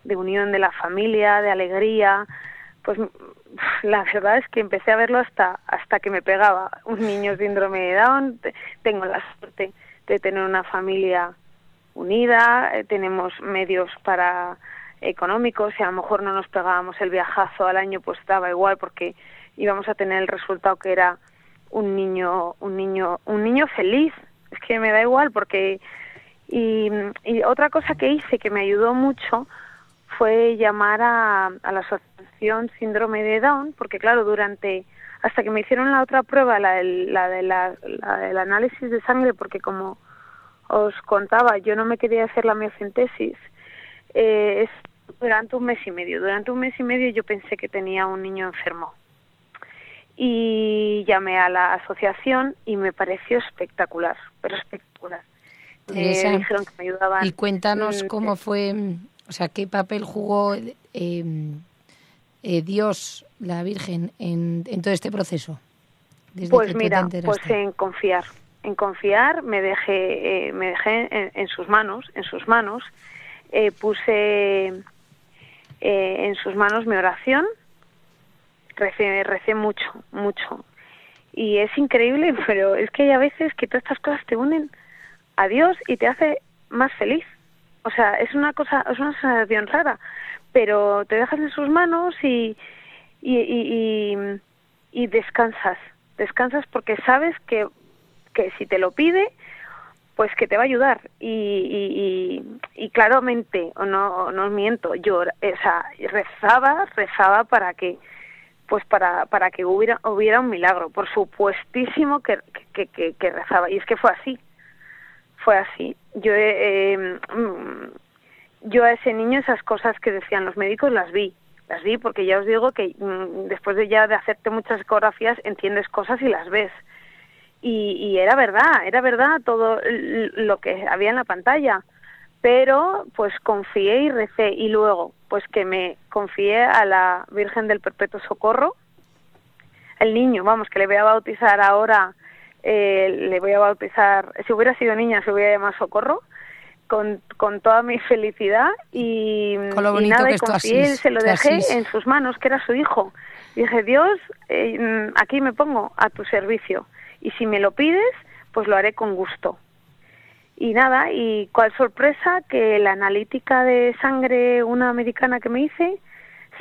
de unión de la familia, de alegría, pues la verdad es que empecé a verlo hasta hasta que me pegaba un niño síndrome de Down. Tengo la suerte de tener una familia unida, eh, tenemos medios para económicos y a lo mejor no nos pegábamos el viajazo al año, pues daba igual porque íbamos a tener el resultado que era un niño, un niño, un niño feliz. Es que me da igual porque y otra cosa que hice que me ayudó mucho fue llamar a, a la asociación síndrome de Down, porque claro, durante hasta que me hicieron la otra prueba, la del, la de la, del análisis de sangre, porque como os contaba, yo no me quería hacer la miocentesis, eh, es durante un mes y medio. Durante un mes y medio yo pensé que tenía un niño enfermo. Y llamé a la asociación y me pareció espectacular, pero espectacular. dijeron que me ayudaban. Y cuéntanos cómo fue o sea, ¿qué papel jugó eh, eh, Dios, la Virgen, en, todo este proceso? pues mira, pues en confiar, en confiar, me dejé, eh, me dejé en, sus manos, en sus manos, puse en sus manos mi oración, recé, recé mucho, mucho. Y es increíble, [laughs] pero es que hay a veces que todas estas cosas te unen a Dios y te hace más feliz. O sea, es una cosa, es una sensación rara, pero te dejas en sus manos y, y, y, y, descansas. Descansas porque sabes que, que si te lo pide, pues que te va a ayudar. Y, y, y, claramente, o no, no miento, yo o sea, rezaba, rezaba para que pues para, para que hubiera, hubiera un milagro. Por supuestísimo que, que, que rezaba. Y es que fue así fue así. Yo, eh, mm, yo a ese niño esas cosas que decían los médicos las vi, las vi porque ya os digo que mm, después de ya de hacerte muchas ecografías entiendes cosas y las ves. Y, y era verdad, era verdad todo lo que había en la pantalla. Pero pues confié y recé y luego pues que me confié a la Virgen del Perpetuo Socorro, el niño, vamos, que le voy a bautizar ahora eh, le voy a bautizar, si hubiera sido niña se hubiera llamado Socorro, con, con toda mi felicidad y, y nada, y confié, se lo dejé en sus manos, que era su hijo. Y dije, Dios, eh, aquí me pongo a tu servicio y si me lo pides, pues lo haré con gusto. Y nada, y cuál sorpresa que la analítica de sangre, una americana que me hice,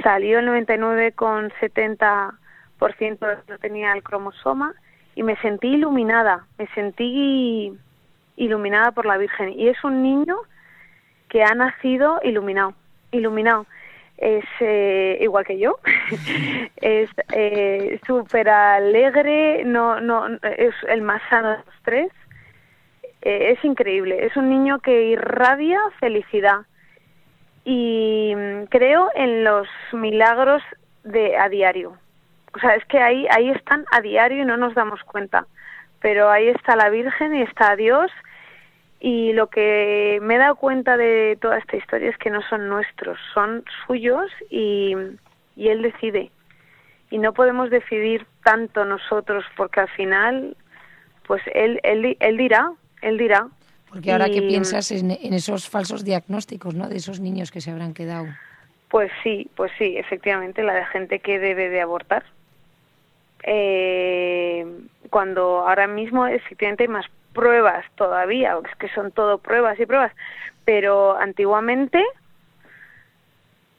salió el 99,70% de que tenía el cromosoma y me sentí iluminada, me sentí iluminada por la Virgen. Y es un niño que ha nacido iluminado, iluminado. Es eh, igual que yo, [laughs] es eh, súper alegre, no, no, es el más sano de los tres. Eh, es increíble, es un niño que irradia felicidad y mm, creo en los milagros de a diario o sea, es que ahí, ahí están a diario y no nos damos cuenta. Pero ahí está la Virgen y está Dios. Y lo que me he dado cuenta de toda esta historia es que no son nuestros, son suyos y, y Él decide. Y no podemos decidir tanto nosotros porque al final, pues Él, él, él dirá, Él dirá. Porque ahora que piensas en, en esos falsos diagnósticos, ¿no? De esos niños que se habrán quedado. Pues sí, pues sí, efectivamente, la de gente que debe de abortar eh, cuando ahora mismo efectivamente hay más pruebas todavía, es que son todo pruebas y pruebas, pero antiguamente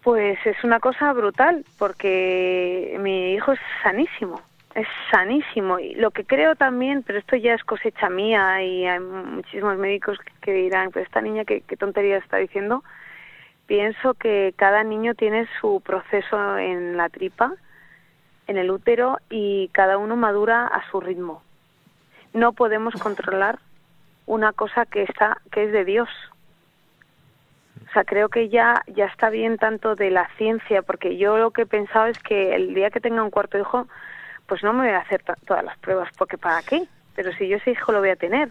pues es una cosa brutal porque mi hijo es sanísimo, es sanísimo. Y lo que creo también, pero esto ya es cosecha mía y hay muchísimos médicos que dirán, pues esta niña qué, qué tontería está diciendo, pienso que cada niño tiene su proceso en la tripa en el útero y cada uno madura a su ritmo. No podemos controlar una cosa que está que es de Dios. O sea, creo que ya, ya está bien tanto de la ciencia, porque yo lo que he pensado es que el día que tenga un cuarto hijo, pues no me voy a hacer todas las pruebas, porque ¿para qué? Pero si yo ese hijo lo voy a tener.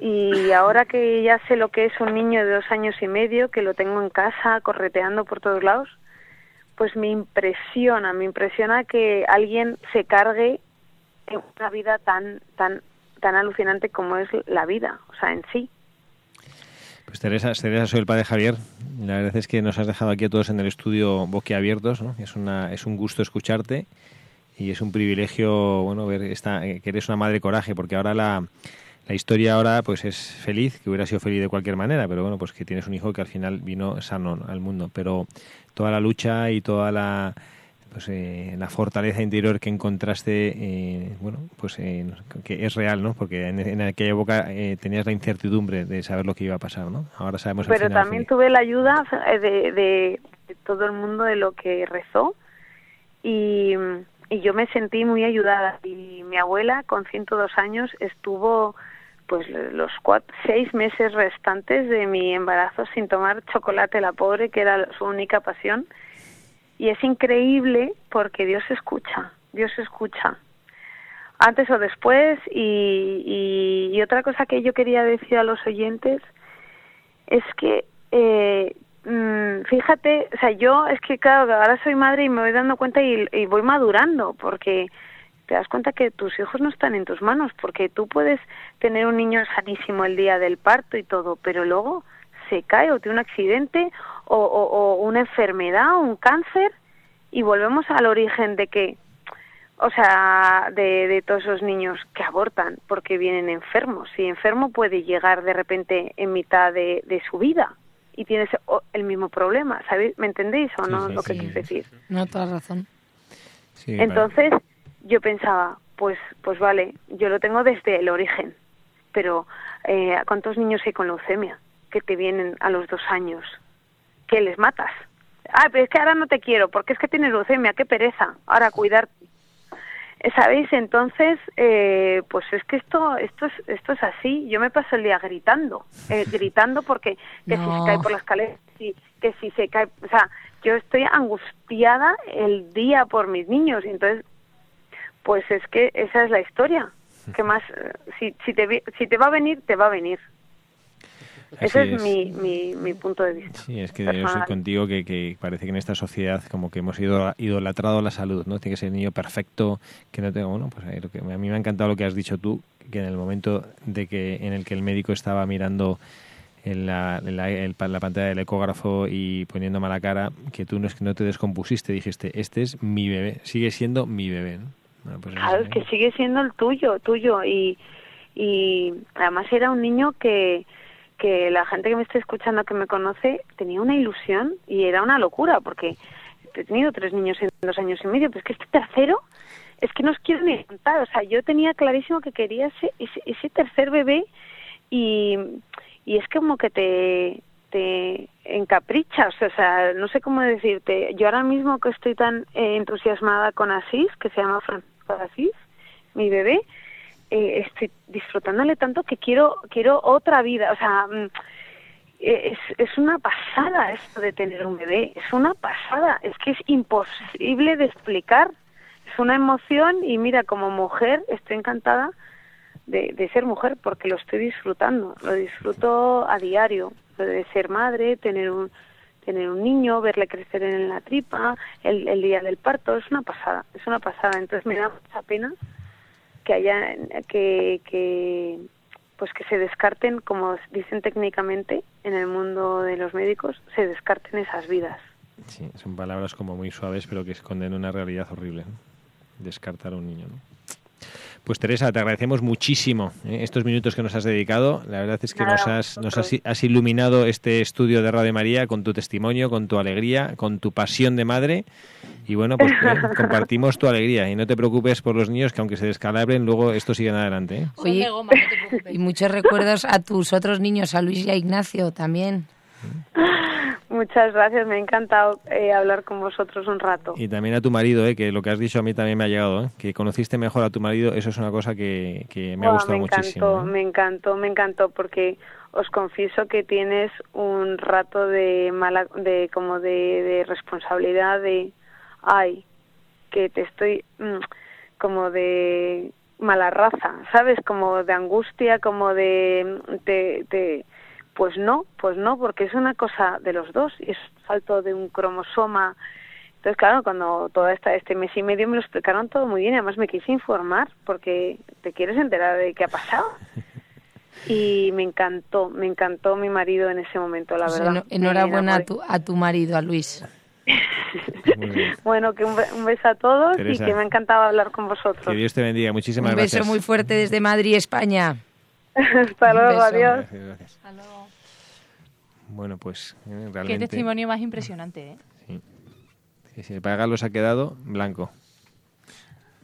Y ahora que ya sé lo que es un niño de dos años y medio, que lo tengo en casa, correteando por todos lados, pues me impresiona, me impresiona que alguien se cargue en una vida tan, tan, tan alucinante como es la vida, o sea, en sí. Pues Teresa, Teresa, soy el padre Javier. La verdad es que nos has dejado aquí a todos en el estudio boquiabiertos, ¿no? Es, una, es un gusto escucharte y es un privilegio, bueno, ver esta, que eres una madre coraje, porque ahora la, la historia ahora pues es feliz, que hubiera sido feliz de cualquier manera, pero bueno, pues que tienes un hijo que al final vino sano al mundo. Pero toda la lucha y toda la pues eh, la fortaleza interior que encontraste, eh, bueno, pues eh, que es real, ¿no? Porque en, aquella época tenías la incertidumbre de saber lo que iba a pasar, ¿no? Ahora sabemos. Pero también tuve la ayuda de, de, todo el mundo de lo que rezó y, y yo me sentí muy ayudada. Y mi abuela, con 102 años, estuvo pues los cuatro, seis meses restantes de mi embarazo sin tomar chocolate, la pobre, que era su única pasión. Y es increíble porque Dios escucha, Dios escucha, antes o después. Y, y, otra cosa que yo quería decir a los oyentes es que, eh, mm, fíjate, o sea, yo es que claro, ahora soy madre y me voy dando cuenta y, y voy madurando porque te das cuenta que tus hijos no están en tus manos, porque tú puedes tener un niño sanísimo el día del parto y todo, pero luego se cae o tiene un accidente o, una enfermedad o un cáncer y volvemos al origen de que, o sea, de, todos esos niños que abortan porque vienen enfermos. Y enfermo puede llegar de repente en mitad de, su vida y tienes el mismo problema, ¿sabéis? ¿Me entendéis o no lo que quiero decir? No, toda razón. Entonces, yo pensaba, pues, pues vale, yo lo tengo desde el origen, pero eh, ¿cuántos niños hay con leucemia que te vienen a los dos años? que les matas? Ah, pero es que ahora no te quiero, porque es que tienes leucemia, qué pereza, ahora cuidarte. ¿Sabéis? Entonces, eh, pues es que esto, esto es, esto es así. Yo me paso el día gritando, eh, [laughs] gritando porque que si se cae por las escaleras, que si se cae, o sea, yo estoy angustiada el día por mis niños. Y entonces pues es que esa es la historia. que más? Si, si, te, si te va a venir, te va a venir. Ese es, Mi, mi, punto de vista. Sí, es que yo soy contigo que, que, parece que en esta sociedad como que hemos ido idolatrado la salud, ¿no? Tiene que ser el niño perfecto, que no tenga, bueno, pues lo que, a mí me ha encantado lo que has dicho tú, que en el momento de que en el que el médico estaba mirando en la, la, pantalla del ecógrafo y poniendo mala cara, que tú no es que no te descompusiste, dijiste, este es mi bebé, sigue siendo mi bebé, ¿no? Pues claro, es que sigue siendo el tuyo, tuyo. Y, y además era un niño que, que la gente que me está escuchando, que me conoce, tenía una ilusión y era una locura, porque he tenido tres niños en dos años y medio, pero es que este tercero, es que no os quiero ni contar. O sea, yo tenía clarísimo que quería ese, ese, ese tercer bebé y, y es como que te, te encaprichas, o sea, no sé cómo decirte. Yo ahora mismo que estoy tan eh, entusiasmada con Asís, que se llama Francisco Asís, mi bebé, eh, estoy disfrutándole tanto que quiero quiero otra vida, o sea, mm, es, es una pasada esto de tener un bebé, es una pasada, es que es imposible de explicar, es una emoción y mira, como mujer estoy encantada de, de ser mujer porque lo estoy disfrutando, lo disfruto a diario, de ser madre, tener un tener un niño, verle crecer en la tripa, el, el día del parto, es una pasada, es una pasada. Entonces me da mucha pena que haya que, que pues que se descarten, como dicen técnicamente en el mundo de los médicos, se descarten esas vidas. Sí, son palabras como muy suaves, pero que esconden una realidad horrible. Descartar a un niño. ¿no? Pues Teresa, te agradecemos muchísimo ¿eh? estos minutos que nos has dedicado. La verdad es que nos, has, nos has, iluminado este estudio de Radio María con tu testimonio, con tu alegría, con tu pasión de madre. Y bueno, pues ¿eh? [laughs] compartimos tu alegría. Y no te preocupes por los niños que aunque se descalabren, luego esto siguen adelante. ¿eh? y muchos recuerdos a tus otros niños, a Luis y a Ignacio también. [laughs] Muchas gracias, me ha encantado eh, hablar con vosotros un rato. Y también a tu marido, eh, que lo que has dicho a mí también me ha llegado, eh, que conociste mejor a tu marido, eso es una cosa que, me ha gustado me encantó, muchísimo. Me encantó, me encantó, porque os confieso que tienes un rato de mala, de como de, responsabilidad, de, ay, que te estoy, mm, como de mala raza, ¿sabes? Como de angustia, como de, de pues no, pues no, porque es una cosa de los dos y es falto de un cromosoma. Entonces, claro, cuando toda esta este mes y medio me lo explicaron todo muy bien, y además me quise informar porque te quieres enterar de qué ha pasado. [laughs] Y me encantó, me encantó mi marido en ese momento, la pues verdad. enhorabuena a tu, a tu marido, a Luis. [laughs] bueno, que un, beso a todos y que me ha encantado hablar con vosotros. Que Dios te bendiga, muchísimas gracias. Un beso muy fuerte desde Madrid, España. [laughs] Hasta luego, adiós. Hasta luego. Bueno, pues eh, realmente... Qué testimonio más impresionante, ¿eh? Sí. Si el pagalo se ha quedado blanco.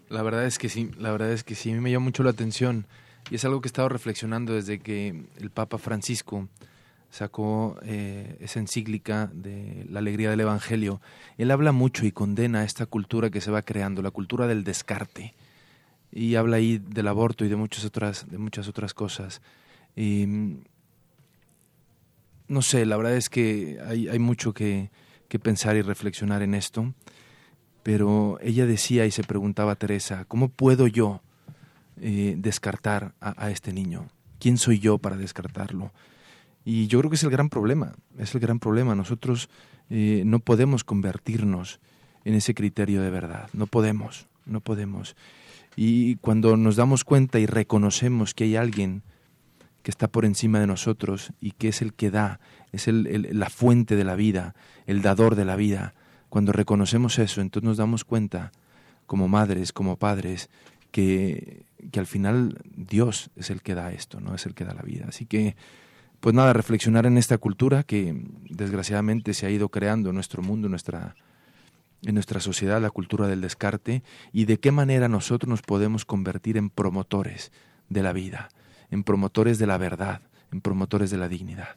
La verdad es que sí, la verdad es que sí, a mí me llama mucho la atención y es algo que he estado reflexionando desde que el Papa Francisco sacó eh, esa encíclica de la alegría del Evangelio. Él habla mucho y condena esta cultura que se va creando, la cultura del descarte. Y habla ahí del aborto y de muchas otras, de muchas otras cosas. Y no sé, la verdad es que hay, hay mucho que, que, pensar y reflexionar en esto, pero ella decía y se preguntaba a Teresa, ¿cómo puedo yo eh, descartar a, este niño? ¿Quién soy yo para descartarlo? Y yo creo que es el gran problema, es el gran problema. Nosotros eh, no podemos convertirnos en ese criterio de verdad, no podemos, no podemos. Y cuando nos damos cuenta y reconocemos que hay alguien que está por encima de nosotros y que es el que da, es el, la fuente de la vida, el dador de la vida. Cuando reconocemos eso, entonces nos damos cuenta, como madres, como padres, que, que al final Dios es el que da esto, no es el que da la vida. Así que, pues nada, reflexionar en esta cultura que desgraciadamente se ha ido creando en nuestro mundo, nuestra, en nuestra sociedad, la cultura del descarte, y de qué manera nosotros nos podemos convertir en promotores de la vida en promotores de la verdad, en promotores de la dignidad.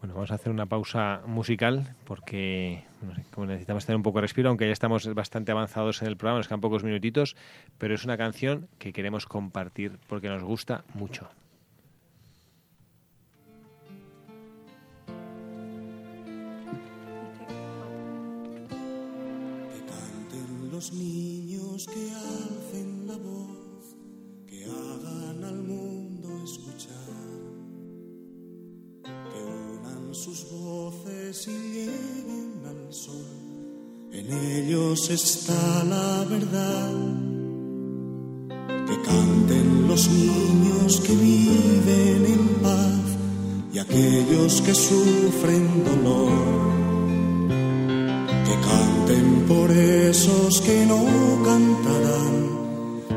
Bueno, vamos a hacer una pausa musical porque como necesitamos tener un poco de respiro, aunque ya estamos bastante avanzados en el programa, nos quedan pocos minutitos, pero es una canción que queremos compartir porque nos gusta mucho. Niños que la voz, que hagan al mundo sus voces y lleguen al sol. En ellos está la verdad. Que canten los niños que viven en paz y aquellos que sufren dolor. Que canten por esos que no cantarán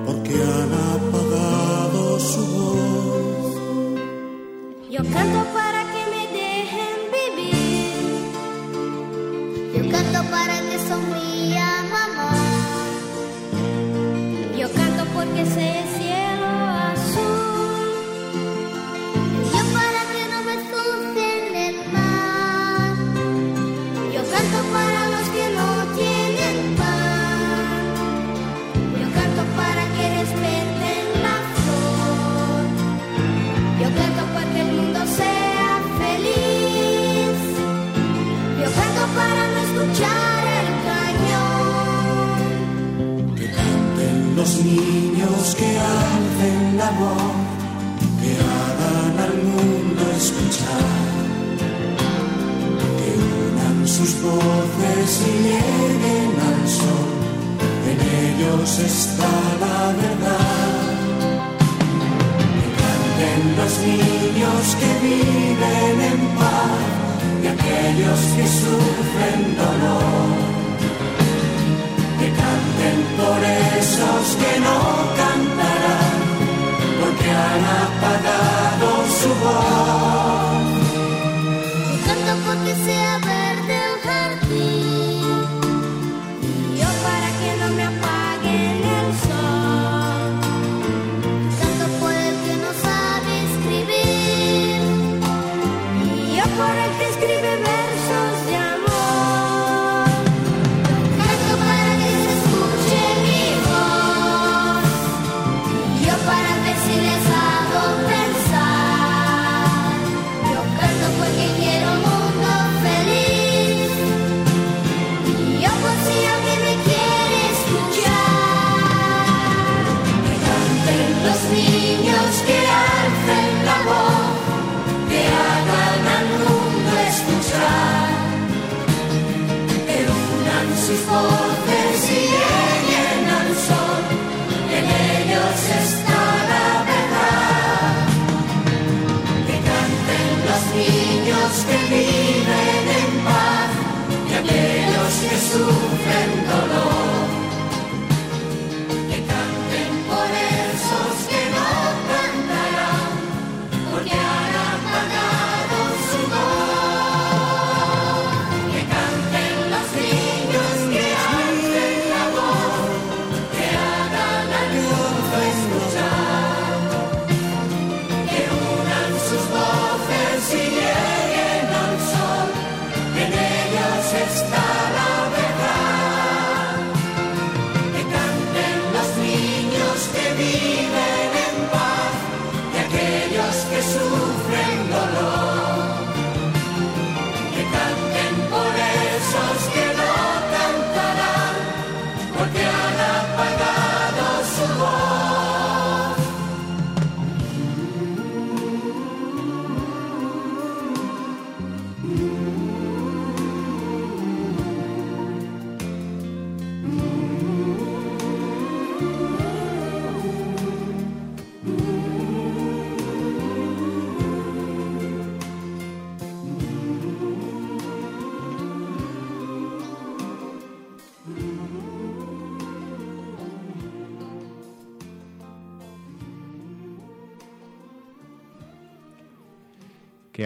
porque han apagado su voz. Yo canto para para que sonría mamá. Yo canto porque sé ellos está la verdad. Que canten los niños que viven en paz y aquellos que sufren dolor que canten por esos que no cantarán, porque han apagado su voz. Canto porque sea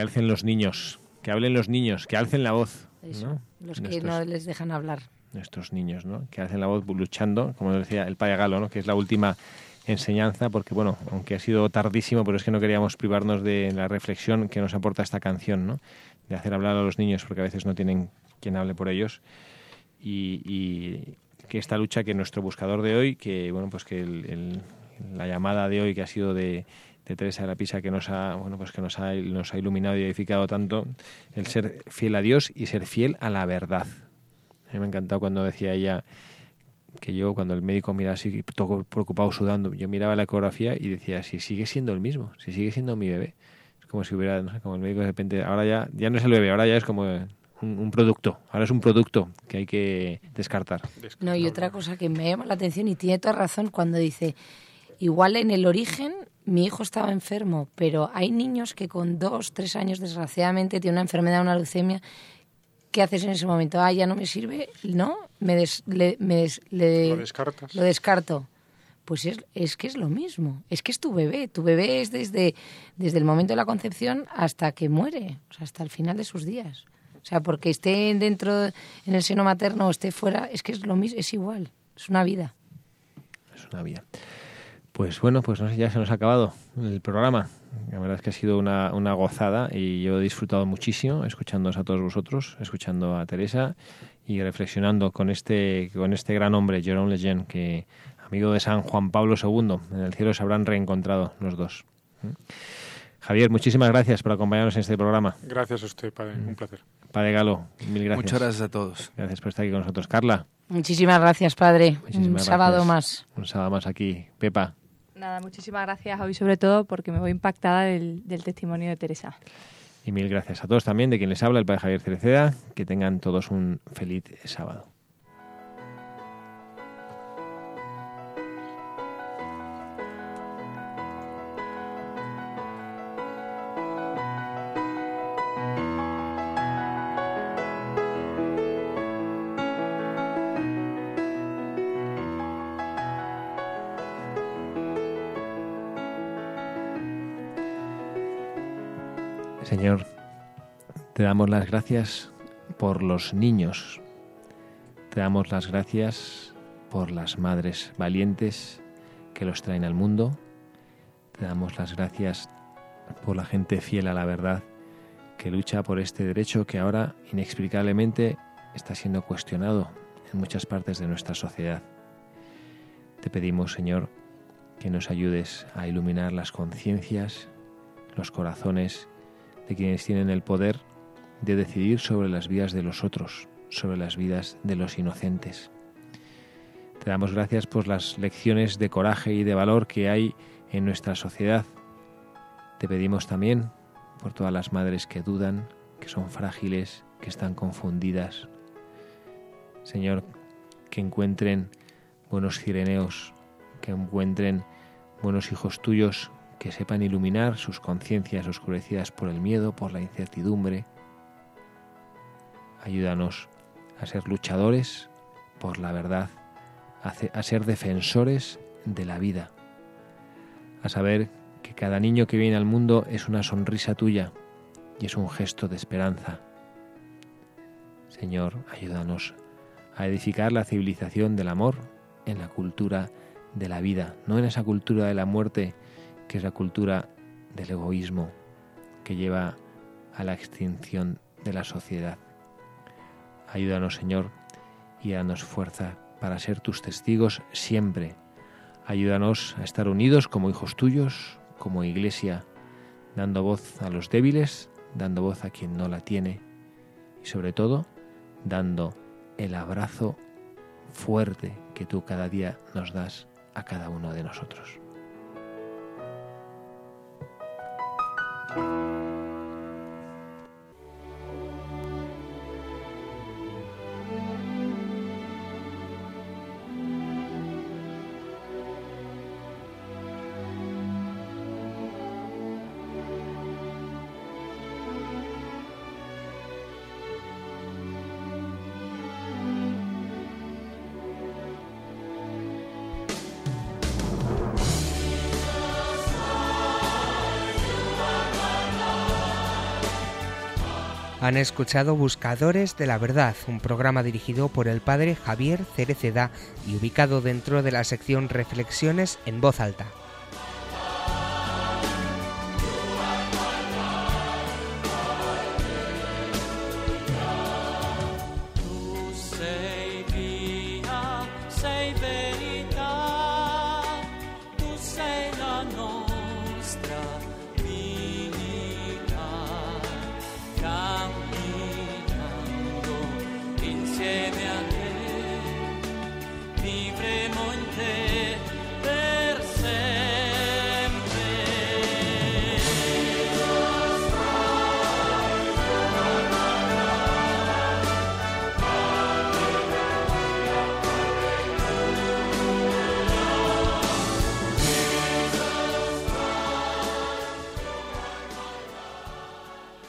Que alcen los niños, que hablen los niños, que alcen la voz. Eso, ¿no? los que Nuestros- no les dejan hablar. nuestros niños, ¿no? Que hacen la voz luchando, como decía el Padre Galo, ¿no? Que es la última enseñanza, porque bueno, aunque ha sido tardísimo, pero es que no queríamos privarnos de la reflexión que nos aporta esta canción, ¿no? De hacer hablar a los niños, porque a veces no tienen quien hable por ellos. Y, y que esta lucha que nuestro buscador de hoy, que bueno, pues que el- el- la llamada de hoy que ha sido de, de Teresa de la Pisa, que nos ha, bueno, pues que nos ha, nos ha iluminado y edificado tanto, el ser fiel a Dios y ser fiel a la verdad. A mí me ha encantado cuando decía ella que yo, cuando el médico miraba así, todo preocupado, sudando, yo miraba la ecografía y decía, si sigue siendo el mismo, si sigue siendo mi bebé. Es como si hubiera, no sé, como el médico de repente, ahora ya, ya no es el bebé, ahora ya es como un, un producto, ahora es un producto que hay que descartar. No, y otra cosa que me llama la atención y tiene toda razón cuando dice, igual en el origen mi hijo estaba enfermo, pero hay niños que con dos, tres años desgraciadamente tienen una enfermedad, una leucemia. ¿Qué haces en ese momento? Ah, ya no me sirve, ¿no? Me, des- le, me des- le- Lo descartas. lo descarto. Pues es, es que es lo mismo. Es que es tu bebé. Tu bebé es desde, desde el momento de la concepción hasta que muere, o sea, hasta el final de sus días. O sea, porque esté dentro en el seno materno o esté fuera, es que es lo mismo, es igual. Es una vida. Es una vía. Pues bueno, pues no sé, ya se nos ha acabado el programa. La verdad es que ha sido una, una gozada y yo he disfrutado muchísimo escuchándoos a todos vosotros, escuchando a Teresa y reflexionando con este, con este gran hombre, Jerome Lejeune, que amigo de San Juan Pablo II, en el cielo se habrán reencontrado los dos. ¿Mm? Javier, muchísimas gracias por acompañarnos en este programa. Gracias a usted, padre. Un placer. Padre Galo, mil gracias. Muchas gracias a todos. Gracias por estar aquí con nosotros. Carla, Muchísimas gracias, padre. Un sábado más. Un sábado más aquí. Pepa, Nada, muchísimas gracias hoy sobre todo porque me voy impactada del, testimonio de Teresa. Y mil gracias a todos también, de quien les habla, el padre Javier Cereceda. Que tengan todos un feliz sábado. Señor, te damos las gracias por los niños. Te damos las gracias por las madres valientes que los traen al mundo. Te damos las gracias por la gente fiel a la verdad que lucha por este derecho que ahora inexplicablemente está siendo cuestionado en muchas partes de nuestra sociedad. Te pedimos, Señor, que nos ayudes a iluminar las conciencias, los corazones de quienes tienen el poder de decidir sobre las vidas de los otros, sobre las vidas de los inocentes. Te damos gracias por las lecciones de coraje y de valor que hay en nuestra sociedad. Te pedimos también por todas las madres que dudan, que son frágiles, que están confundidas. Señor, que encuentren buenos cireneos, que encuentren buenos hijos tuyos que sepan iluminar sus conciencias oscurecidas por el miedo, por la incertidumbre. Ayúdanos a ser luchadores por la verdad, a, ser defensores de la vida, a saber que cada niño que viene al mundo es una sonrisa tuya y es un gesto de esperanza. Señor, ayúdanos a edificar la civilización del amor en la cultura de la vida, no en esa cultura de la muerte que es la cultura del egoísmo que lleva a la extinción de la sociedad. Ayúdanos, Señor, y danos fuerza para ser tus testigos siempre, Ayúdanos a estar unidos como hijos tuyos, como iglesia, dando voz a los débiles, dando voz a quien no la tiene y sobre todo dando el abrazo fuerte que tú cada día nos das a cada uno de nosotros. thank you Han escuchado Buscadores de la Verdad, un programa dirigido por el padre Javier Cereceda y ubicado dentro de la sección Reflexiones en voz alta.